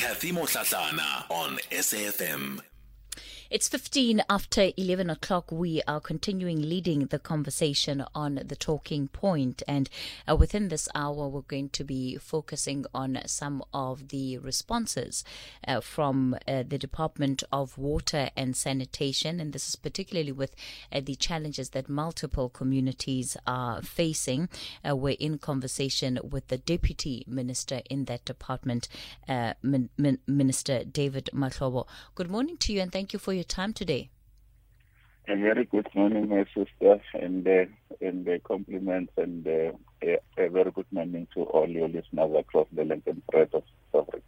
Kathy Mohlahlana on SAFM. It's 15 after 11 o'clock. We are continuing leading the conversation on the talking point. and uh, within this hour, we're going to be focusing on some of the responses uh, from uh, the Department of Water and Sanitation, and this is particularly with uh, the challenges that multiple communities are facing. Uh, we're in conversation with the Deputy Minister in that department, uh, Min- Min- Minister David Mahlobo. Good morning to you, and thank you for your time today. A very good morning, my sister, and uh, and uh, compliments and uh, a, a, very good morning to all your listeners across the length and breadth of South Africa.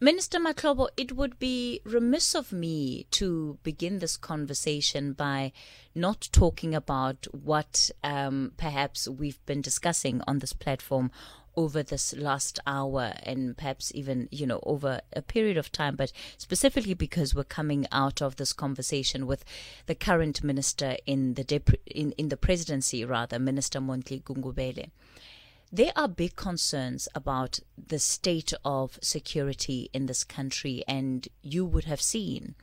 Minister Mahlobo, it would be remiss of me to begin this conversation by not talking about what um, perhaps we've been discussing on this platform over this last hour and perhaps even, you know, over a period of time, but specifically because we're coming out of this conversation with the current minister in the dep- in, in the presidency, rather, Minister Mondli Gungubele. There are big concerns about the state of security in this country, and you would have seen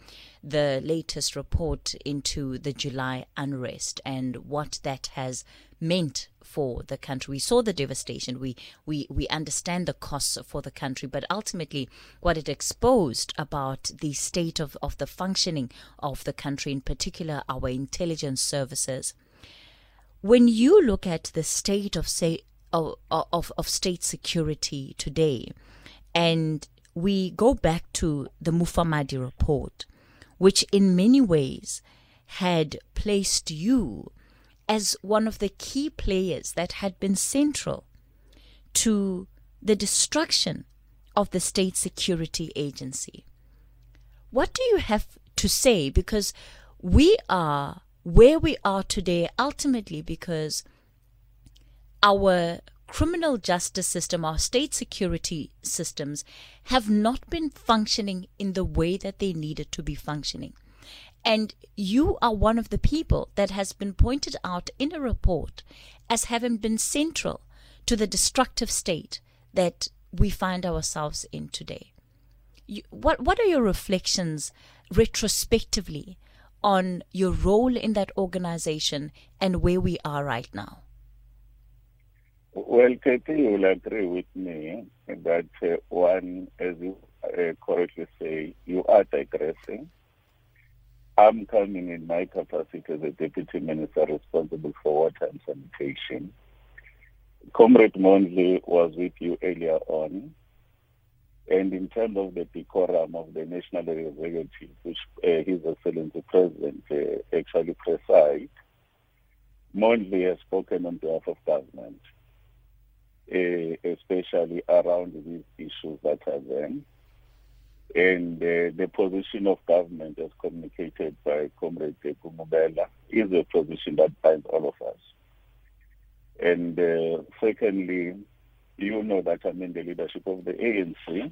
the latest report into the July unrest and what that has meant for the country. We saw the devastation. We, we, we understand the costs for the country, but ultimately, what it exposed about the state of, of the functioning of the country, in particular our intelligence services. When you look at the state of, say, of, of, state security today, and we go back to the Mufamadi report, which in many ways had placed you as one of the key players that had been central to the destruction of the state security agency. What do you have to say? Because we are where we are today ultimately because our criminal justice system, our state security systems have not been functioning in the way that they needed to be functioning. And you are one of the people that has been pointed out in a report as having been central to the destructive state that we find ourselves in today. You, what, what are your reflections retrospectively on your role in that organization and where we are right now? Well, Kathy, you will agree with me that uh, one, as you uh, correctly say, you are digressing I'm coming in my capacity as a deputy minister responsible for water and sanitation. Comrade Mondli was with you earlier on. And in terms of the decorum of the National Executive, which uh, His Excellency President uh, actually presides, Mondli has spoken on behalf of government, uh, especially around these issues that are there and uh, the position of government as communicated by Comrade Gungubele is a position that binds all of us. And uh, secondly, you know that I'm in the leadership of the ANC,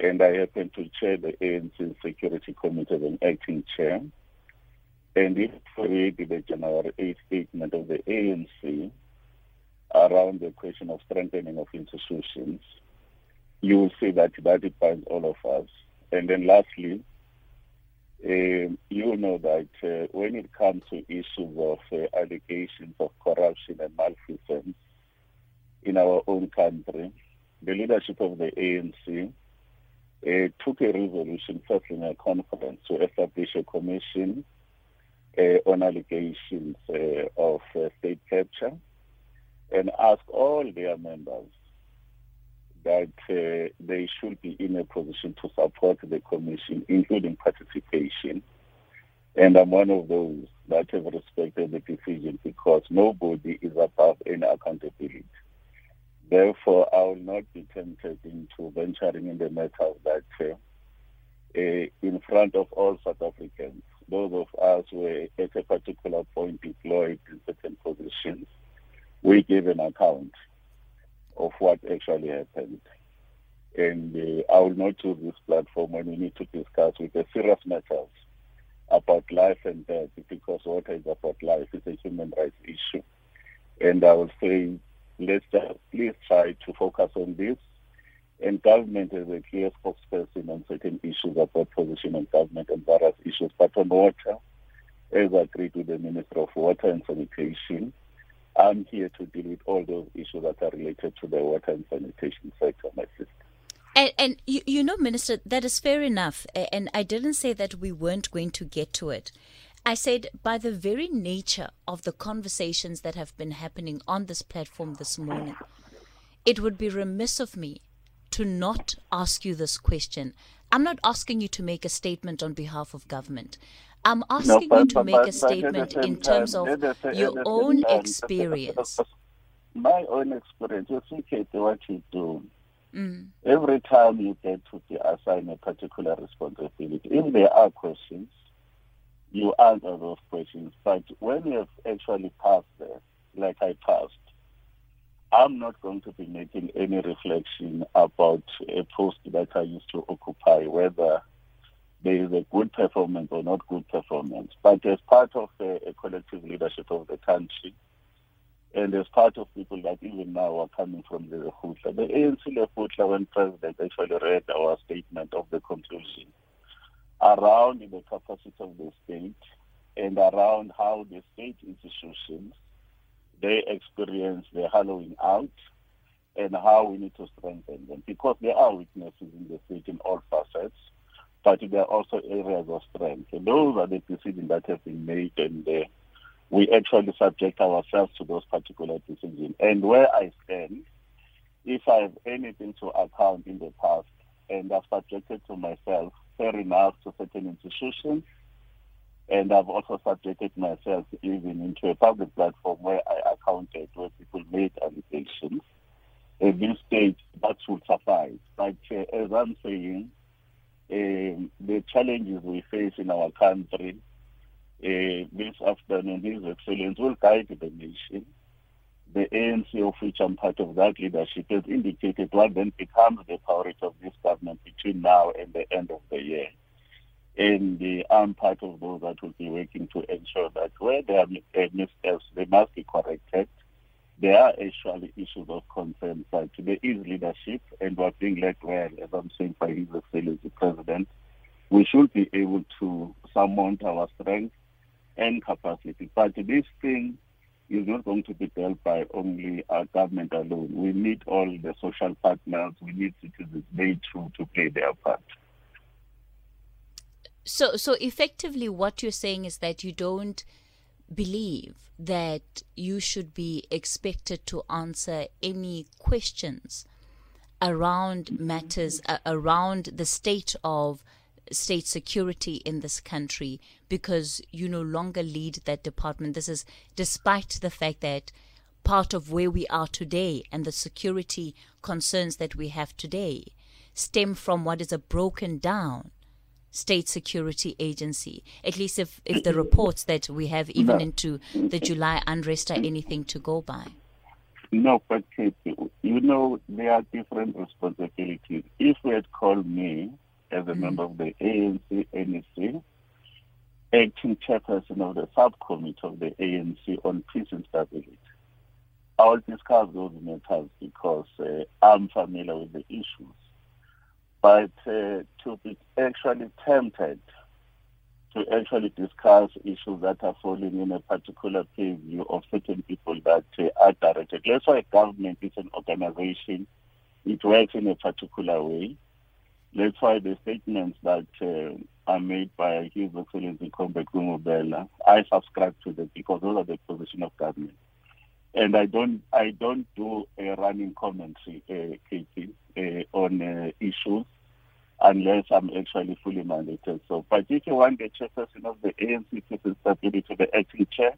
and I happen to chair the ANC Security Committee as an acting chair. And if we read the January 8 statement of the ANC around the question of strengthening of institutions, you will see that that it all of us. And then lastly, um, you know that uh, when it comes to issues of uh, allegations of corruption and malfeasance in our own country, the leadership of the ANC uh, took a resolution first in a conference to establish a commission uh, on allegations uh, of state capture and ask all their members that uh, they should be in a position to support the commission, including participation. And I'm one of those that have respected the decision because nobody is above any accountability. Therefore, I will not be tempted into venturing in the matter that uh, uh, in front of all South Africans, those of us who were at a particular point deployed in certain positions, we give an account of what actually happened. And uh, I will not use this platform when we need to discuss with the serious matters about life and death because water is about life. It's a human rights issue. And I will say, let's please try to focus on this And government is a clear spokesperson on certain issues about position of government and various issues. But on water, as agreed with the Minister of Water and Sanitation, I'm here to deal with all those issues that are related to the water and sanitation sector, my sister. And, and you, you know, Minister, that is fair enough. And I didn't say that we weren't going to get to it. I said, by the very nature of the conversations that have been happening on this platform this morning, it would be remiss of me to not ask you this question. I'm not asking you to make a statement on behalf of government. I'm asking no, but, you to but, make but, a statement in terms time, of your own time, experience. My own experience, you see, Kate, what you do. Mm. Every time you get to be assigned a particular responsibility, if there are questions, you answer those questions. But when you have actually passed there, like I passed, I'm not going to be making any reflection about a post that I used to occupy, whether there is a good performance or not good performance. But as part of a, a collective leadership of the country, and as part of people that even now are coming from the Lekgotla, the ANC Lekgotla, when President actually read our statement of the conclusion around the capacity of the state and around how the state institutions they experience the hollowing out and how we need to strengthen them because there are weaknesses in the state in all facets, but there are also areas of strength. And those are the decisions that have been made, and uh, we actually subject ourselves to those particular decisions. And where I stand, if I have anything to account in the past and I've subjected to myself, fair enough, to certain institutions, and I've also subjected myself even into a public platform where I accounted where people made allegations. At this stage, that should suffice. But uh, as I'm saying, um, the challenges we face in our country uh, this afternoon, His Excellency will guide the nation. The ANC, of which I'm part of that leadership, has indicated what then becomes the priority of this government between now and the end of the year and I'm part of those that will be working to ensure that where there are missteps, they must be corrected. There are actually issues of concern, but there is leadership, and we're being led well, as I'm saying, by His Excellency President. We should be able to surmount our strength and capacity. But this thing is not going to be dealt by only our government alone. We need all the social partners, we need citizens, they too, to play their part. So, so effectively, what you're saying is that you don't believe that you should be expected to answer any questions around matters uh, around the state of state security in this country because you no longer lead that department. This is despite the fact that part of where we are today and the security concerns that we have today stem from what is a broken down state security agency at least if, if the reports that we have even no. into the july unrest are anything to go by. No but you know there are different responsibilities. If you had called me as a mm member of the anc nec acting chairperson of the subcommittee of the ANC on peace and stability. I will discuss those matters because uh, I'm familiar with the issues but uh, to be actually tempted to actually discuss issues that are falling in a particular purview of certain people that uh, are directed. That's why government is an organization. It works in a particular way. That's why the statements that uh, are made by His Excellency Comrade Gungubele, I subscribe to them because those are the position of government. And I don't, I don't do a running commentary, uh, Katie, uh, on uh, issues unless I'm actually fully mandated. So, but if you want the chairperson of the ANC to stability, the acting chair,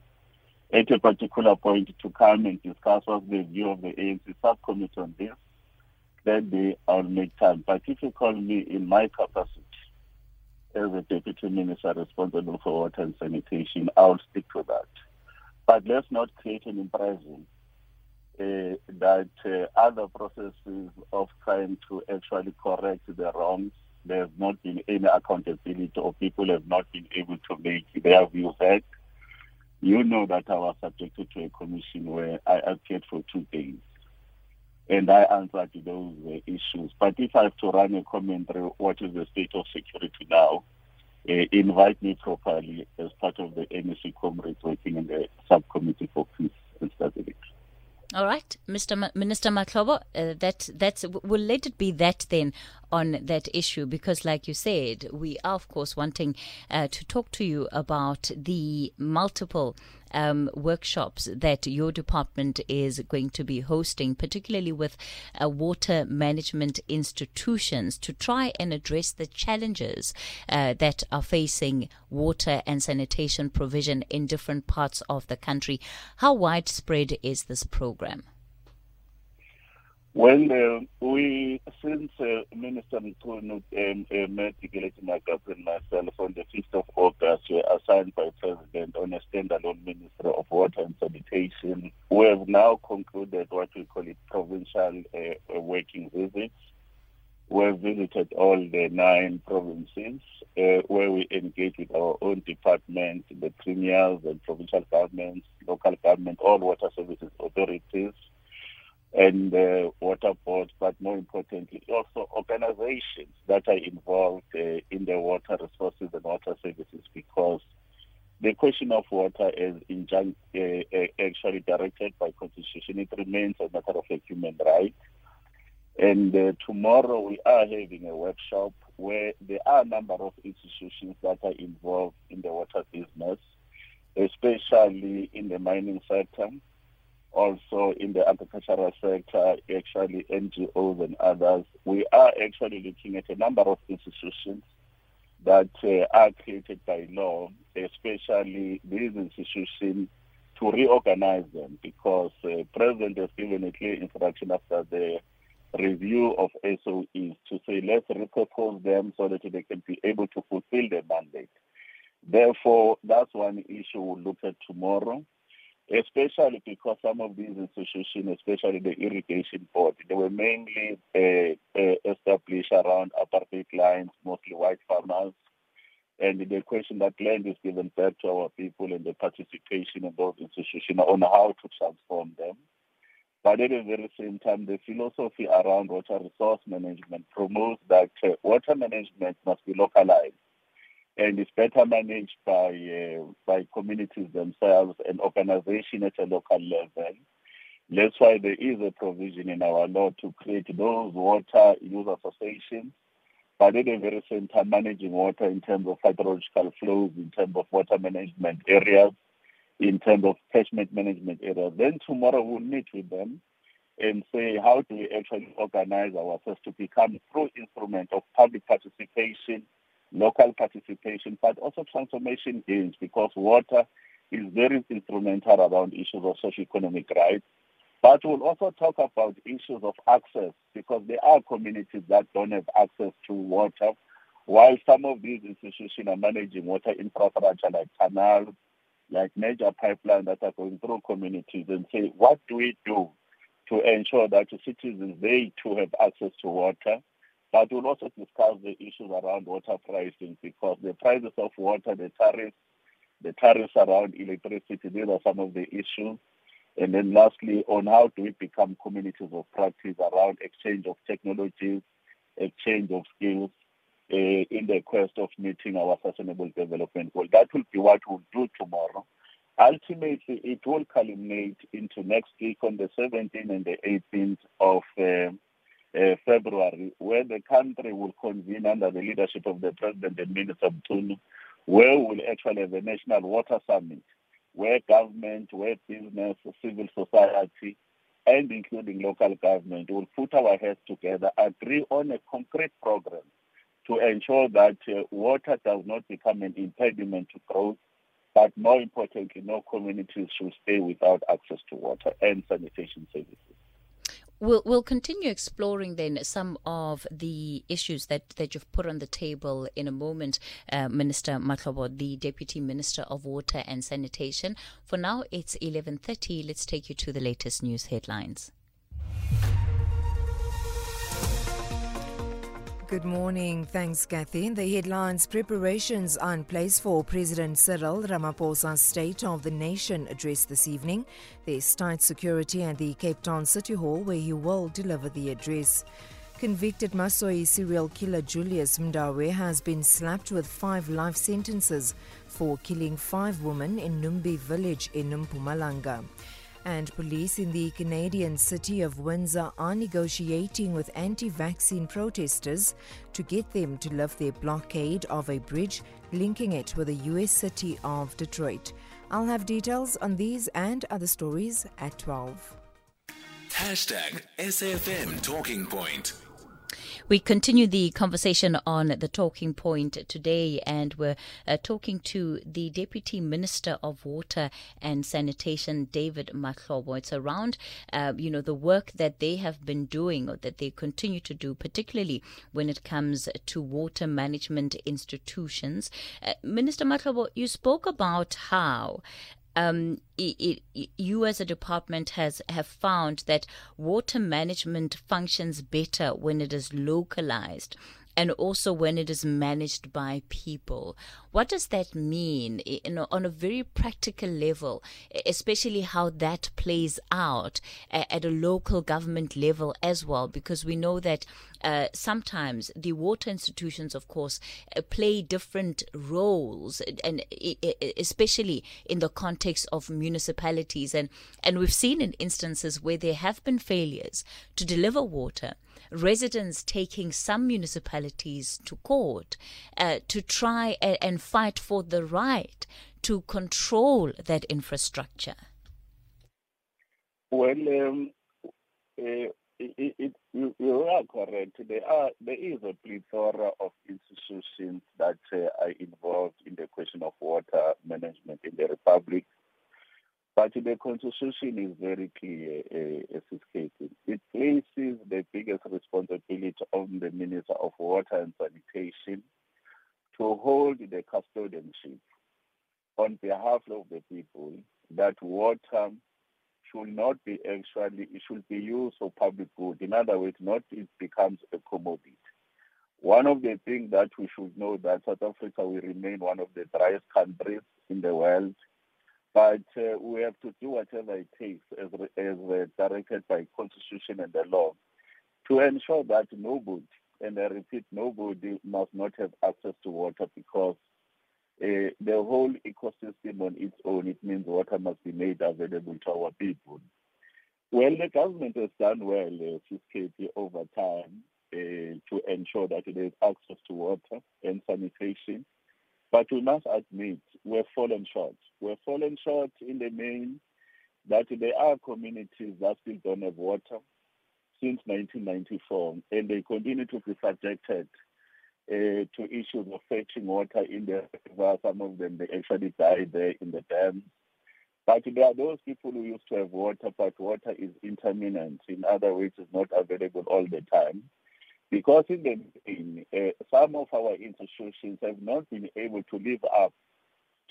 at a particular point to come and discuss what's the view of the ANC subcommittee on this, then they, I'll make time. But if you call me in my capacity as a deputy minister responsible for water and sanitation, I'll stick to that. But let's not create an impression that uh, other processes of trying to actually correct the wrongs, there has not been any accountability or people have not been able to make their views heard. You know that I was subjected to a commission where I appeared for two days. and I answered those uh, issues. But if I have to run a commentary, what is the state of security now? Uh, invite me properly as part of the NEC comrades working in the subcommittee for peace and stability. All right, Mr. Ma- Minister Mahlobo, uh, that that's we'll let it be that then on that issue because, like you said, we are of course wanting uh, to talk to you about the multiple um, workshops that your department is going to be hosting, particularly with uh, water management institutions, to try and address the challenges uh, that are facing water and sanitation provision in different parts of the country. How widespread is this program? Well, uh, we since uh, Minister Mchunu um, uh, Magap and myself on the 5th of August we were assigned by President on a standalone Minister of Water and Sanitation. We have now concluded what we call it provincial uh, working visits. We have visited all the nine provinces uh, where we engage with our own department, the premiers and provincial governments, local government, all water services authorities and uh, water boards, but more importantly, also organizations that are involved uh, in the water resources and water services because the question of water is uh, uh, actually directed by constitution. It remains a matter of a human right. And uh, tomorrow we are having a workshop where there are a number of institutions that are involved in the water business, especially in the mining sector, also in the agricultural sector, actually NGOs and others. We are actually looking at a number of institutions that uh, are created by law, especially these institutions, to reorganize them because uh, President has given a clear instruction after the review of SOEs to say let's repropose them so that they can be able to fulfill their mandate. Therefore, that's one issue we'll look at tomorrow especially because some of these institutions, especially the irrigation board, they were mainly uh, uh, established around apartheid lines, mostly white farmers. And the question that land is given back to our people and the participation of those institutions on how to transform them. But at the very same time, the philosophy around water resource management promotes that uh, water management must be localized and it's better managed by uh, by communities themselves and organization at a local level. That's why there is a provision in our law to create those water use associations, but at the very same time managing water in terms of hydrological flows, in terms of water management areas, in terms of catchment management areas. Then tomorrow we'll meet with them and say how do we actually organize ourselves to become true instrument of public participation local participation, but also transformation gains because water is very instrumental around issues of socio-economic rights. But we'll also talk about issues of access because there are communities that don't have access to water, while some of these institutions are managing water infrastructure like canals, like major pipelines that are going through communities and say, what do we do to ensure that the citizens, they too have access to water? But we'll also discuss the issues around water pricing because the prices of water, the tariffs, the tariffs around electricity, these are some of the issues. And then lastly, on how do we become communities of practice around exchange of technologies, exchange of skills uh, in the quest of meeting our sustainable development goal. That will be what we'll do tomorrow. Ultimately, it will culminate into next week on the 17th and the 18th of uh, February, where the country will convene under the leadership of the President and Minister Mchunu, where we'll actually have a national water summit, where government, where business, civil society, and including local government will put our heads together, agree on a concrete program to ensure that uh, water does not become an impediment to growth, but more importantly, no communities should stay without access to water and sanitation services. We'll, we'll continue exploring then some of the issues that, that you've put on the table in a moment, uh, Minister Mahlobo, the Deputy Minister of Water and Sanitation. For now, it's 11.30. Let's take you to the latest news headlines. Good morning. Thanks, Kathy. In The headlines preparations are in place for President Cyril Ramaphosa's State of the Nation address this evening. There's tight security at the Cape Town City Hall where he will deliver the address. Convicted Masoe serial killer Julius Mdawe has been slapped with five life sentences for killing five women in Numbi village in Mpumalanga and police in the Canadian city of Windsor are negotiating with anti vaccine protesters to get them to lift their blockade of a bridge linking it with the U.S. city of Detroit. I'll have details on these and other stories at 12. Hashtag SAFM Talking Point. We continue the conversation on the talking point today, and we're uh, talking to the Deputy Minister of Water and Sanitation, David Mahlobo. It's around, uh, you know, the work that they have been doing or that they continue to do, particularly when it comes to water management institutions. Uh, Minister Mahlobo, you spoke about how um, it, it, you as a department has have found that water management functions better when it is localized and also when it is managed by people. What does that mean on a very practical level, especially how that plays out at a local government level as well? Because we know that uh, sometimes the water institutions, of course, uh, play different roles, and especially in the context of municipalities. And, and we've seen in instances where there have been failures to deliver water residents taking some municipalities to court uh, to try and, and fight for the right to control that infrastructure? Well, um, uh, it, it, you, you, are correct. There are there is a plethora of institutions that uh, are involved in the question of water management in the republic. But the constitution is very clear, uh, It places the biggest responsibility on the Minister of Water and Sanitation to hold the custodianship on behalf of the people that water should not be actually, it should be used for public good. In other words, not it becomes a commodity. One of the things that we should know that South Africa will remain one of the driest countries in the world but uh, we have to do whatever it takes as, as uh, directed by constitution and the law to ensure that nobody, and I repeat, nobody must not have access to water because uh, the whole ecosystem on its own, it means water must be made available to our people. Well, the government has done well, uh, over time uh, to ensure that there is access to water and sanitation. But we must admit we've fallen short. We've fallen short in the main that there are communities that still don't have water since 1994, and they continue to be subjected uh, to issues of fetching water in the river. Some of them they actually die there in the dams. But there are those people who used to have water, but water is intermittent. In other words, it's not available all the time. Because in the in, uh, some of our institutions have not been able to live up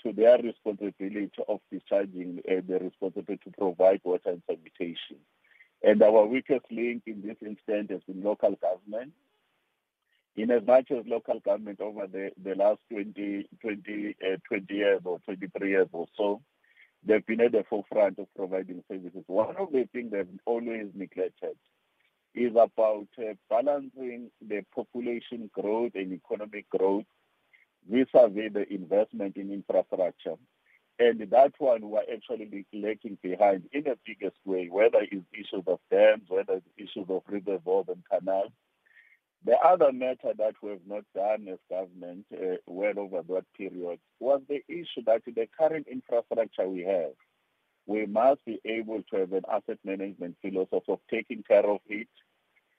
to their responsibility of discharging uh, the responsibility to provide water and sanitation. And our weakest link in this instance has been local government. In as much as local government over the, the last 20, 20, uh, 20 years or 23 years or so, they've been at the forefront of providing services. One of the things they've always neglected is about uh, balancing the population growth and economic growth vis-a-vis the investment in infrastructure. And that one we're actually lagging behind in the biggest way, whether it's issues of dams, whether it's issues of reservoirs and canals. The other matter that we have not done as government uh, well over that period was the issue that the current infrastructure we have, we must be able to have an asset management philosophy of taking care of it,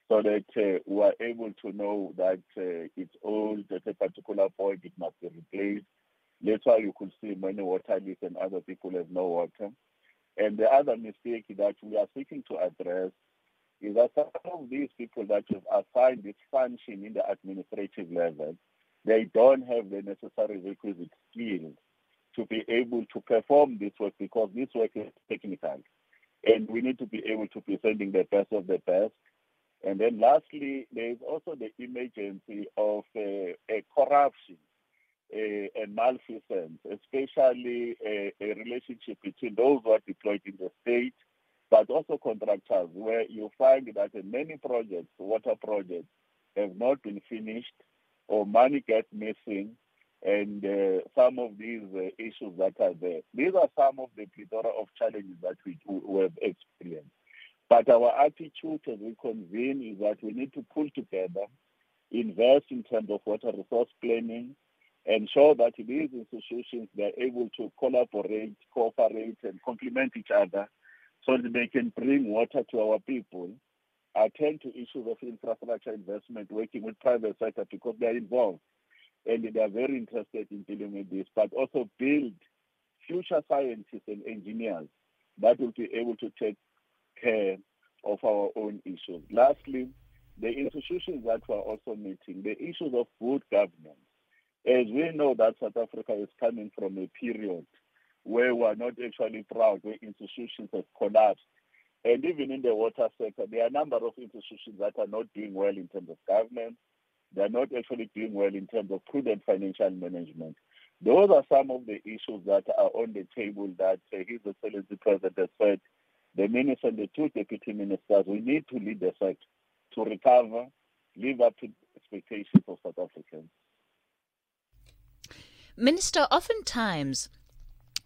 so that uh, we are able to know that uh, it's old at a particular point, it must be replaced. Later, you could see many water leaks and other people have no water. And the other mistake that we are seeking to address is that some of these people that have assigned this function in the administrative level, they don't have the necessary requisite skills to be able to perform this work because this work is technical. And we need to be able to be sending the best of the best And then lastly, there is also the emergency of uh, a corruption uh, and malfeasance, especially uh, a relationship between those who are deployed in the state, but also contractors, where you find that many projects, water projects, have not been finished or money gets missing and uh, some of these uh, issues that are there. These are some of the plethora of challenges that we, we have experienced. But our attitude as we convene is that we need to pull together, invest in terms of water resource planning, ensure that these institutions they are able to collaborate, cooperate, and complement each other so that they can bring water to our people, attend to issues of infrastructure investment, working with private sector because they are involved and they are very interested in dealing with this, but also build future scientists and engineers that will be able to take care of our own issues. Lastly, the institutions that we're also meeting, the issues of good governance. As we know that South Africa is coming from a period where we're not actually proud, where institutions have collapsed. And even in the water sector, there are a number of institutions that are not doing well in terms of governance. They're not actually doing well in terms of prudent financial management. Those are some of the issues that are on the table that uh, His Excellency President has said the minister and the two deputy ministers, we need to lead the sector to recover, live up to expectations of South Africans. Minister, oftentimes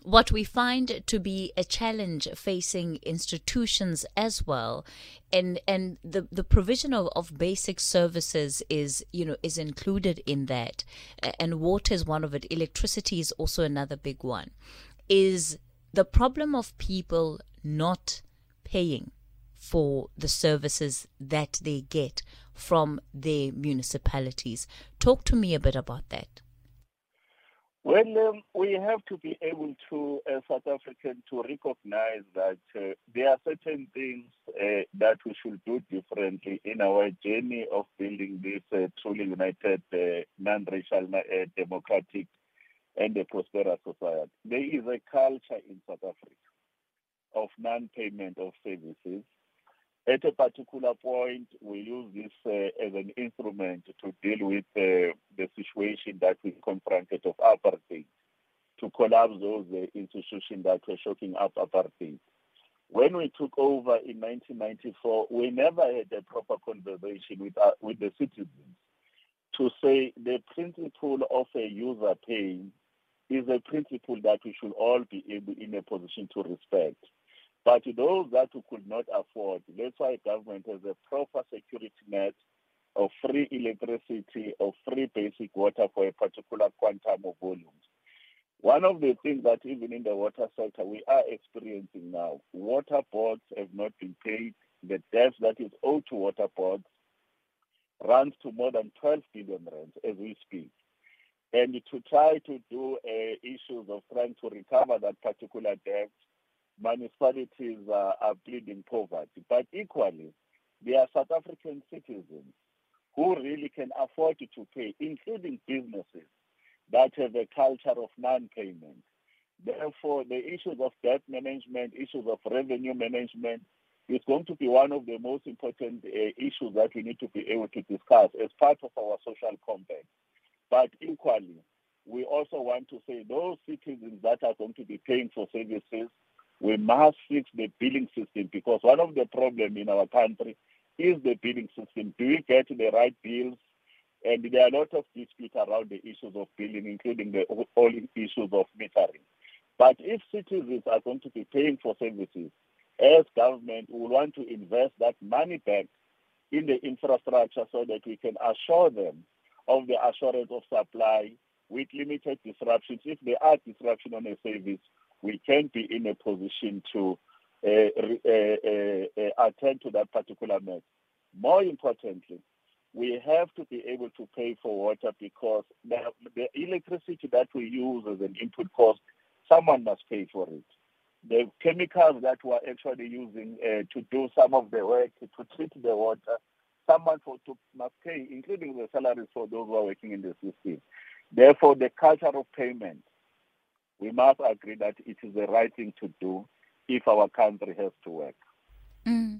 what we find to be a challenge facing institutions as well and and the the provision of, of basic services is you know is included in that. And water is one of it. Electricity is also another big one. Is the problem of people not paying for the services that they get from their municipalities. Talk to me a bit about that. Well, um, we have to be able to, as South Africans, to recognize that uh, there are certain things uh, that we should do differently in our journey of building this uh, truly united, uh, non-racial, uh, democratic, and prosperous society. There is a culture in South Africa of non-payment of services. At a particular point, we use this uh, as an instrument to deal with uh, the situation that we confronted of apartheid, to collapse those uh, institutions that were shocking up apartheid. When we took over in 1994, we never had a proper conversation with, uh, with the citizens to say the principle of a user paying is a principle that we should all be able in a position to respect. But those that who could not afford, that's why government has a proper security net of free electricity, of free basic water for a particular quantum of volumes. One of the things that even in the water sector we are experiencing now, water boards have not been paid. The debt that is owed to water boards runs to more than 12 billion rand as we speak. And to try to do uh, issues of trying to recover that particular debt municipalities uh, are pleading poverty. But equally, there are South African citizens who really can afford to pay, including businesses that have a culture of non-payment. Therefore, the issues of debt management, issues of revenue management, is going to be one of the most important uh, issues that we need to be able to discuss as part of our social compact. But equally, we also want to say those citizens that are going to be paying for services we must fix the billing system because one of the problems in our country is the billing system. Do we get the right bills? And there are a lot of disputes around the issues of billing, including the whole issues of metering. But if citizens are going to be paying for services, as government, we want to invest that money back in the infrastructure so that we can assure them of the assurance of supply with limited disruptions. If there are disruptions on a service, we can be in a position to uh, uh, uh, attend to that particular matter. More importantly, we have to be able to pay for water because the, the electricity that we use as an input cost, someone must pay for it. The chemicals that we're actually using uh, to do some of the work to treat the water, someone for, to, must pay, including the salaries for those who are working in the system. Therefore, the culture of payment we must agree that it is the right thing to do if our country has to work. Mm.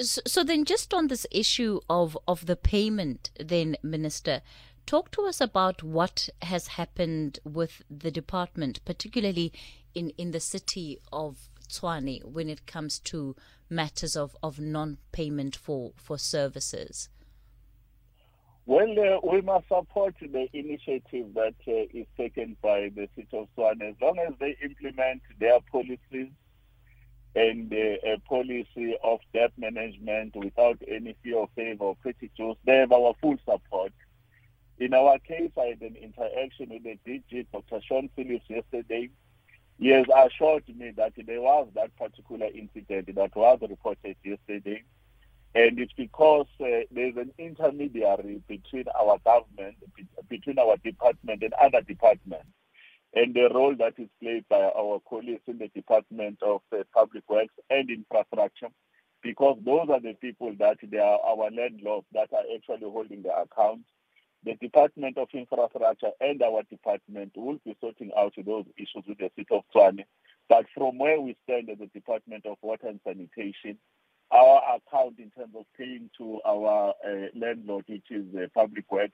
So, so then, just on this issue of, of the payment, then, Minister, talk to us about what has happened with the department, particularly in, in the city of Tshwane, when it comes to matters of, of non payment for, for services. Well, uh, we must support the initiative that uh, is taken by the city of Tshwane as long as they implement their policies and uh, a policy of debt management without any fear of favor or prejudice. They have our full support. In our case, I had an interaction with the DG, Dr. Sean Phillips, yesterday. He has assured me that there was that particular incident that was reported yesterday and it's because uh, there's an intermediary between our government, between our department and other departments, and the role that is played by our colleagues in the Department of uh, Public Works and Infrastructure, because those are the people that they are our landlords that are actually holding the accounts. The Department of Infrastructure and our department will be sorting out those issues with the city of Tshwane. But from where we stand as the Department of Water and Sanitation, our account in terms of paying to our uh, landlord, which is uh, Public Works,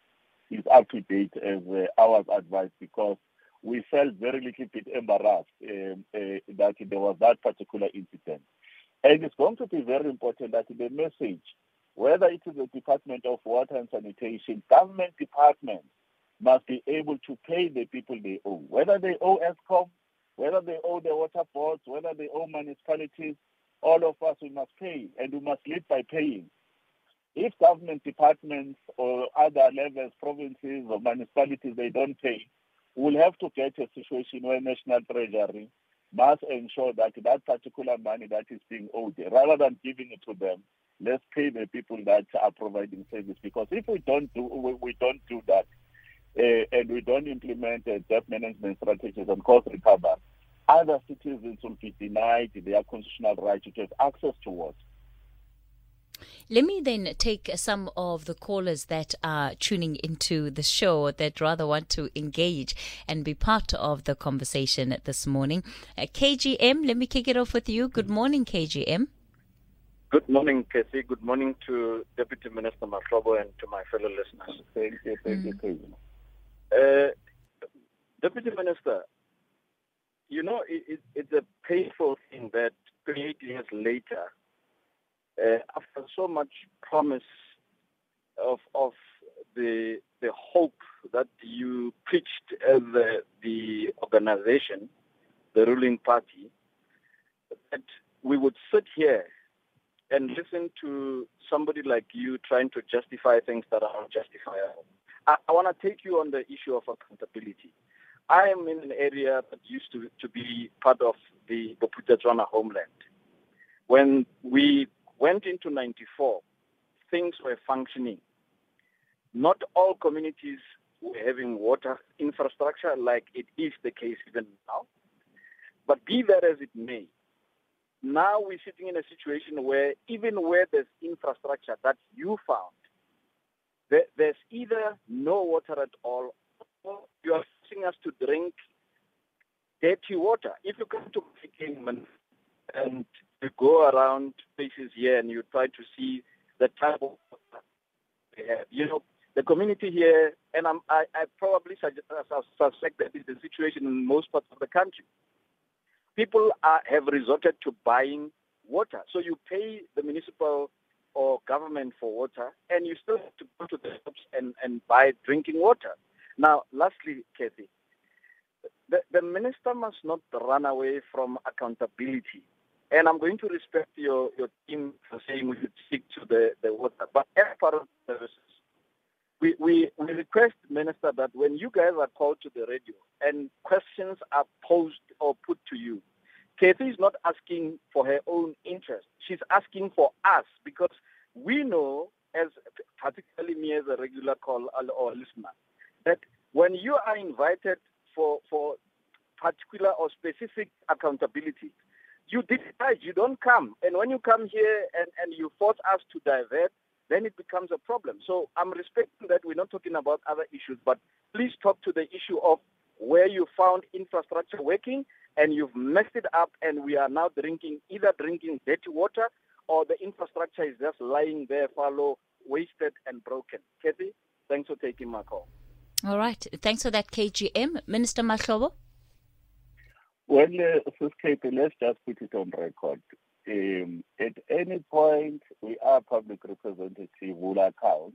is up to date as uh, our advice because we felt very little bit embarrassed um, uh, that there was that particular incident. And it's going to be very important that the message, whether it is the Department of Water and Sanitation, government departments must be able to pay the people they owe, whether they owe Eskom, whether they owe the water boards, whether they owe municipalities, all of us, we must pay, and we must lead by paying. If government departments or other levels, provinces or municipalities, they don't pay, we'll have to get a situation where National Treasury must ensure that that particular money that is being owed, rather than giving it to them, let's pay the people that are providing service. Because if we don't do we, we don't do that, uh, and we don't implement uh, debt management strategies and cost recovery, other citizens will be denied their constitutional right to have access to water. Let me then take some of the callers that are tuning into the show that rather want to engage and be part of the conversation this morning. Uh, KGM, let me kick it off with you. Good morning, KGM. Good morning, Casey. Good morning to Deputy Minister Mahlobo and to my fellow listeners. Thank you, thank you, mm. you, uh, Deputy Minister, you know, it, it, it's a painful thing that 28 years later, uh, after so much promise of of the the hope that you preached as the, the organization, the ruling party, that we would sit here and listen to somebody like you trying to justify things that are unjustifiable. I, I want to take you on the issue of accountability. I am in an area that used to, to be part of the Bophuthatswana homeland. When we went into 94, things were functioning. Not all communities were having water infrastructure like it is the case even now. But be that as it may, now we're sitting in a situation where even where there's infrastructure that you found, there's either no water at all or you are forcing us to drink dirty water. If you come to Kingman and you go around places here and you try to see the type of water they have, you know, the community here, and I'm, I, I probably uh, suspect that is the situation in most parts of the country. People are, have resorted to buying water. So you pay the municipal or government for water, and you still have to go to the shops and, and buy drinking water. Now, lastly, Kathy, the, the minister must not run away from accountability. And I'm going to respect your, your team for saying we should stick to the, the water. But as part of services, we, we, we request, Minister, that when you guys are called to the radio and questions are posed or put to you, Kathy is not asking for her own interest. She's asking for us because we know, as particularly me as a regular call or listener, when you are invited for, for particular or specific accountability, you decide you don't come. And when you come here and, and you force us to divert, then it becomes a problem. So I'm respecting that we're not talking about other issues, but please talk to the issue of where you found infrastructure working and you've messed it up and we are now drinking either drinking dirty water or the infrastructure is just lying there, fallow, wasted, and broken. Kathy, thanks for taking my call. All right. Thanks for that, KGM. Minister Mahlobo? Well, uh, Sis let's just put it on record. Um, at any point, we are public representative, will account,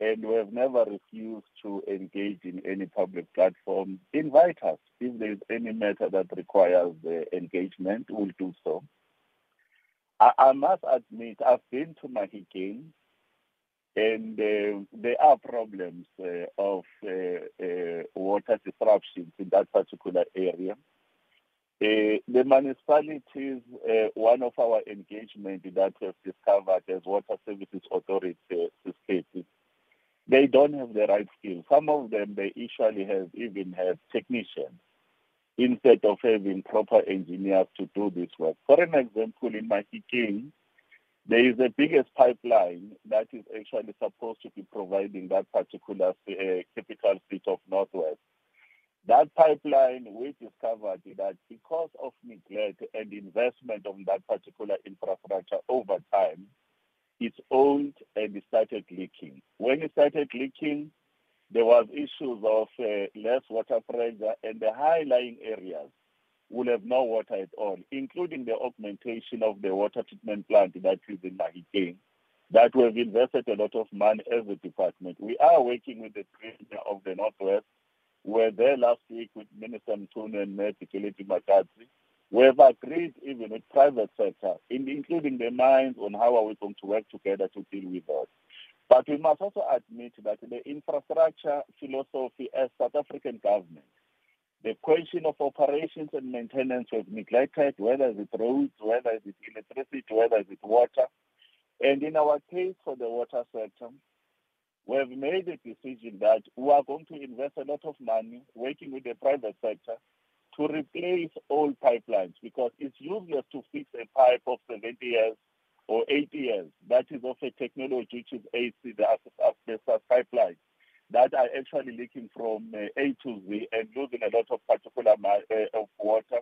and we have never refused to engage in any public platform. Invite us. If there is any matter that requires uh, engagement, we'll do so. I, I must admit, I've been to Mahikeng, and uh, there are problems uh, of uh, uh water disruptions in that particular area. Uh, the municipalities, uh, one of our engagement that we've discovered as Water Services Authority, uh, they don't have the right skills. Some of them, they usually have even have technicians instead of having proper engineers to do this work. For an example, in Mahikeng, there is the biggest pipeline that is actually supposed to be providing that particular uh, capital city of Northwest. That pipeline, we discovered that because of neglect and investment on that particular infrastructure over time, it's old and it started leaking. When it started leaking, there was issues of uh, less water pressure and the high-lying areas will have no water at all, including the augmentation of the water treatment plant that is in Mahikeng, that we have invested a lot of money as a department. We are working with the Premier of the Northwest. We were there last week with Minister Mchunu and Mayor Dikeledi Magadzi. We have agreed even with private sector, including the mines, on how are we going to work together to deal with that. But we must also admit that the infrastructure philosophy as South African government, the question of operations and maintenance was neglected, whether it's roads, whether it's electricity, whether it's water. And in our case for the water sector, we have made a decision that we are going to invest a lot of money working with the private sector to replace old pipelines because it's useless to fix a pipe of 70 years or 80 years. That is of a technology which is AC, the asbestos pipeline that are actually leaking from uh, A to Z and losing a lot of particular uh, of water.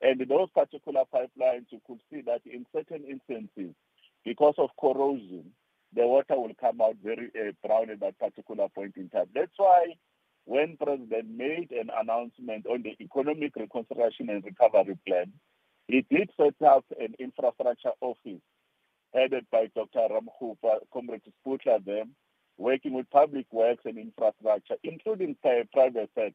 And those particular pipelines, you could see that in certain instances, because of corrosion, the water will come out very uh, brown at that particular point in time. That's why when President made an announcement on the Economic Reconstruction and Recovery Plan, he did set up an infrastructure office headed by Dr. Ramokgopa, Comrade Sputler them, working with public works and infrastructure, including private sector.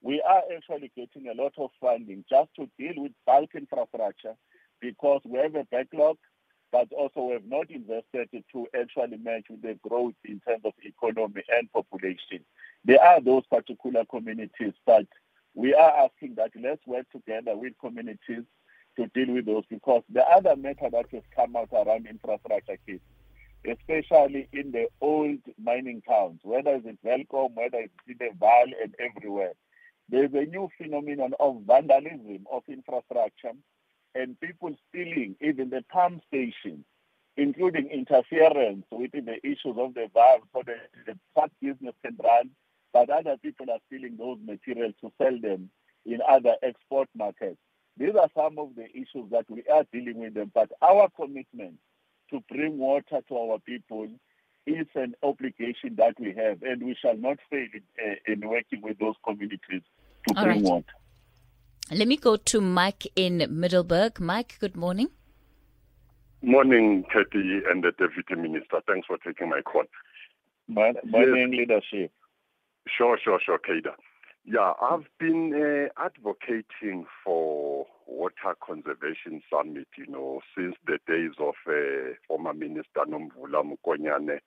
We are actually getting a lot of funding just to deal with bulk infrastructure because we have a backlog, but also we have not invested to actually match with the growth in terms of economy and population. There are those particular communities, but we are asking that let's work together with communities to deal with those because the other matter that has come out around infrastructure case, especially in the old mining towns, whether it's in Welkom, whether it's in the Vaal and everywhere, there's a new phenomenon of vandalism of infrastructure and people stealing even the pump stations, including interference with the issues of the valve so that the truck business can run, but other people are stealing those materials to sell them in other export markets. These are some of the issues that we are dealing with them, but our commitment to bring water to our people is an obligation that we have, and we shall not fail in, uh, in working with those communities to All bring right. water. Let me go to Mike in Middelburg. Mike, good morning. Morning, Katie and the Deputy Minister. Thanks for taking my call. My, my yes. leadership. Sure, sure, sure, Kada. Yeah, I've been uh, advocating for water conservation summit, you know, since the days of uh, former Minister Nomvula Mokonyane.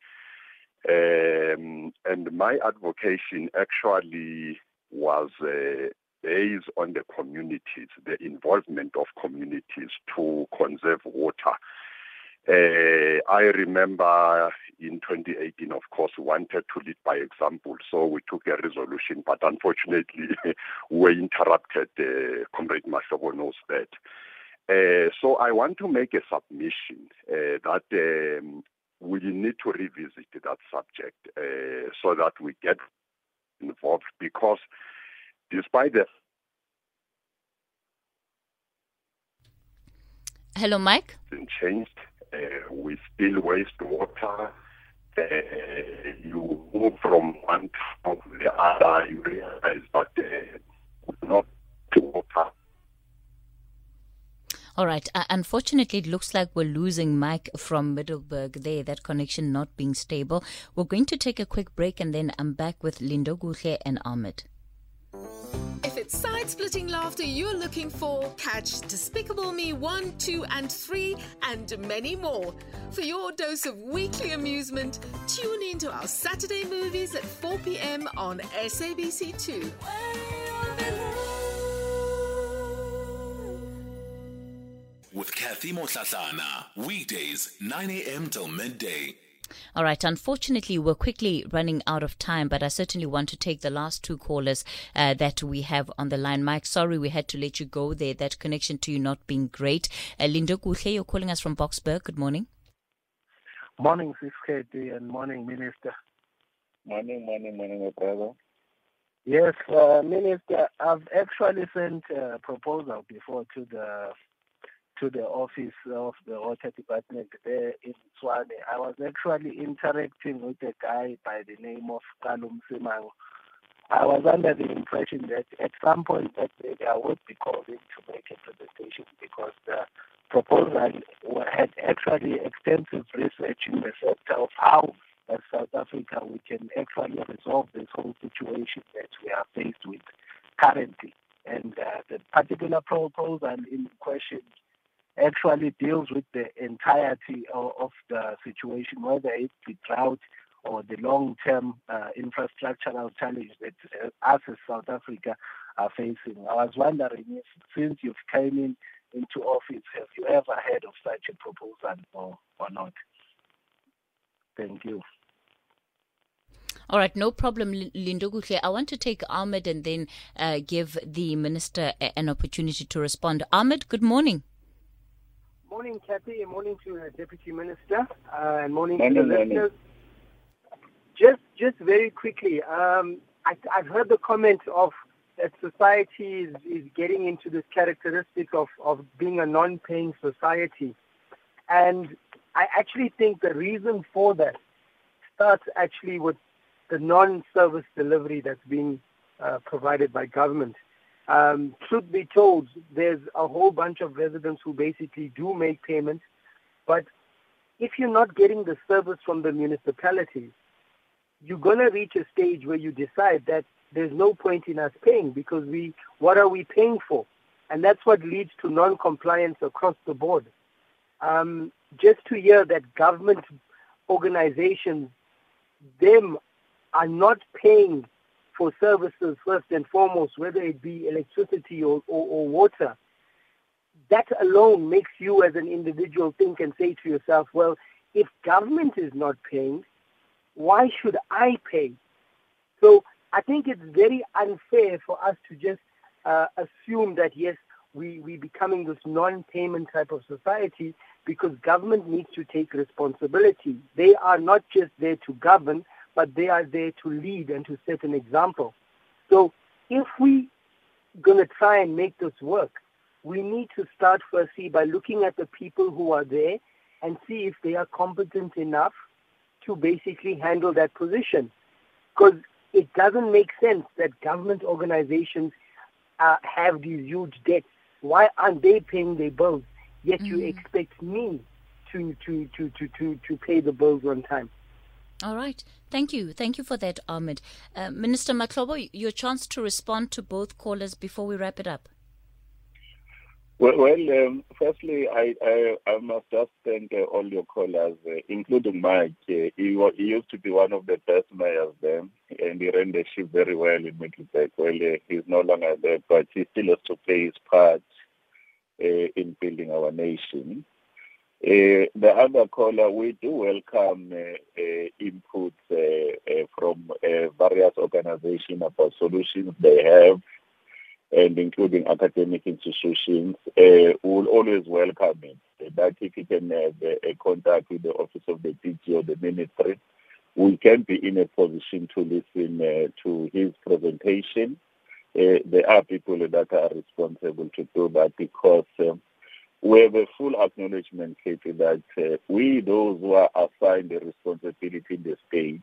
Um, and my advocation actually was uh, based on the communities, the involvement of communities to conserve water. Uh, I remember in 2018, of course, we wanted to lead by example, so we took a resolution, but unfortunately, we were interrupted. Uh, Comrade Mahlobo knows that. Uh, so I want to make a submission uh, that um, we need to revisit that subject uh, so that we get involved because despite the Hello, Mike. changed we still waste water. Uh, you move from one town to the other, you realize that uh, not to water. All right. Uh, unfortunately, it looks like we're losing Mike from Middelburg there, that connection not being stable. We're going to take a quick break and then I'm back with Lindokuhle and Ahmed. Splitting laughter you're looking for, catch Despicable Me 1, 2, and 3, and many more. For your dose of weekly amusement, tune in to our Saturday movies at 4 pm on SABC2. With Kathy Motlatlana, weekdays 9 a.m. till midday. All right. Unfortunately, we're quickly running out of time, but I certainly want to take the last two callers uh, that we have on the line. Mike, sorry we had to let you go there. That connection to you not being great. Uh, Lindokuhle, you're calling us from Boksburg. Good morning. Morning, Sis Katie, and morning, Minister. Morning, morning, morning, my brother. Yes, uh, Minister, I've actually sent a proposal before to the to the office of the water department there in Tshwane. I was actually interacting with a guy by the name of Kalum Simang. I was under the impression that at some point that maybe I would be called in to make a presentation because the proposal had actually extensive research in the sector of how as South Africa we can actually resolve this whole situation that we are faced with currently. And uh, the particular proposal and in question actually deals with the entirety of, of the situation, whether it's the drought or the long-term uh, infrastructural challenge that uh, us as South Africa are facing. I was wondering if, since you've came in into office, have you ever heard of such a proposal or, or not? Thank you. All right, no problem, Lindokuhle. I want to take Ahmed and then uh, give the minister an opportunity to respond. Ahmed, good morning. Morning, Kathy, and morning to the Deputy Minister, uh, and morning, Morning, to the listeners. Just, just very quickly, um, I, I've heard the comment of that society is, is getting into this characteristic of, of being a non-paying society, and I actually think the reason for that starts actually with the non-service delivery that's being uh, provided by government. Um, truth be told, there's a whole bunch of residents who basically do make payments, but if you're not getting the service from the municipality, you're going to reach a stage where you decide that there's no point in us paying because we, what are we paying for? And that's what leads to non-compliance across the board. Um, just to hear that government organizations, them are not paying for services first and foremost, whether it be electricity or, or, or water, that alone makes you as an individual think and say to yourself, well, if government is not paying, why should I pay? So I think it's very unfair for us to just uh, assume that, yes, we, we're becoming this non-payment type of society because government needs to take responsibility. They are not just there to govern, but they are there to lead and to set an example. So if we're going to try and make this work, we need to start firstly by looking at the people who are there and see if they are competent enough to basically handle that position. Because it doesn't make sense that government organizations uh, have these huge debts. Why aren't they paying their bills? Yet you expect me to, to, to, to, to, to pay the bills on time. All right. Thank you. Thank you for that, Ahmed. Uh, Minister Mahlobo, your chance to respond to both callers before we wrap it up. Well, well um, firstly, I, I, I must just thank uh, all your callers, uh, including Mike. Uh, he, he used to be one of the best mayors there, and he ran the ship very well in Middelburg. Well, uh, he's no longer there, but he still has to play his part uh, in building our nation. Uh, the other caller, we do welcome uh, uh, inputs uh, from various organizations about solutions they have and including academic institutions, will always welcome it. That if you can have a, contact with the office of the DG or the ministry, we can be in a position to listen to his presentation. There are people that are responsible to do that because we have a full acknowledgement, Katie, that uh, we, those who are assigned the responsibility in the state,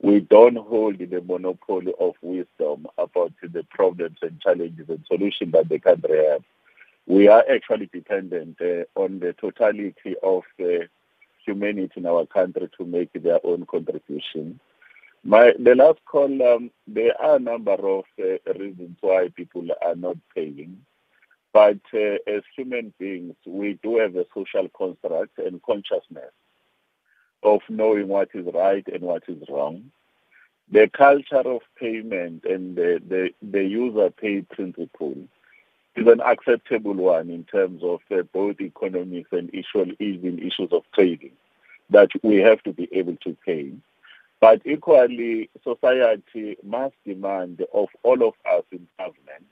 we don't hold the monopoly of wisdom about the problems and challenges and solutions that the country has. We are actually dependent uh, on the totality of uh, humanity in our country to make their own contribution. My the last column, there are a number of uh, reasons why people are not paying. But uh, as human beings, we do have a social construct and consciousness of knowing what is right and what is wrong. The culture of payment and the, the, the user pay principle is an acceptable one in terms of uh, both economics and issue, even issues of trading that we have to be able to pay. But equally, society must demand of all of us in government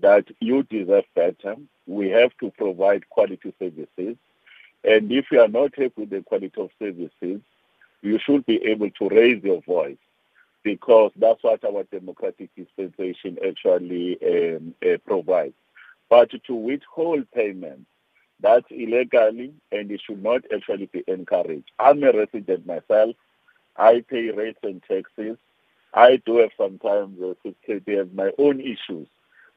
that you deserve better. We have to provide quality services. And if you are not happy with the quality of services, you should be able to raise your voice because that's what our democratic dispensation actually um, uh, provides. But to withhold payments, that's illegally and it should not actually be encouraged. I'm a resident myself. I pay rates and taxes. I do have sometimes uh, my own issues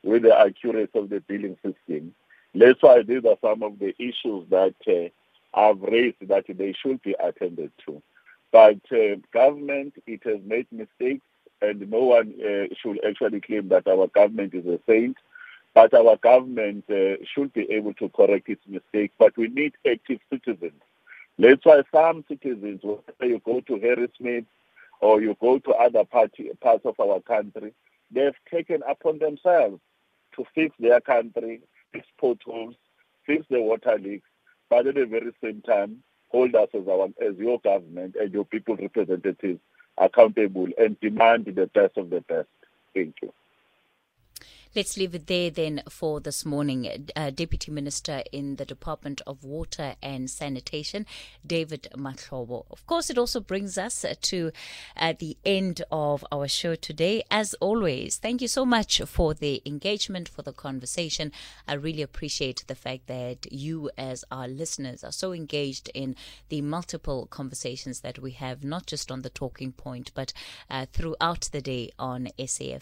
with the accuracy of the billing system. That's why these are some of the issues that uh, I've raised that they should be attended to. But uh, government, it has made mistakes, and no one uh, should actually claim that our government is a saint. But our government uh, should be able to correct its mistakes. But we need active citizens. That's why some citizens, whether you go to Harrismith or you go to other party, parts of our country, they've taken upon themselves to fix their country, fix potholes, fix the water leaks, but at the very same time, hold us as our as your government and your people representatives accountable and demand the best of the best. Thank you. Let's leave it there then for this morning. Uh, Deputy Minister in the Department of Water and Sanitation, David Mahlobo. Of course, it also brings us to uh, the end of our show today. As always, thank you so much for the engagement, for the conversation. I really appreciate the fact that you, as our listeners, are so engaged in the multiple conversations that we have, not just on the talking point, but uh, throughout the day on SAF.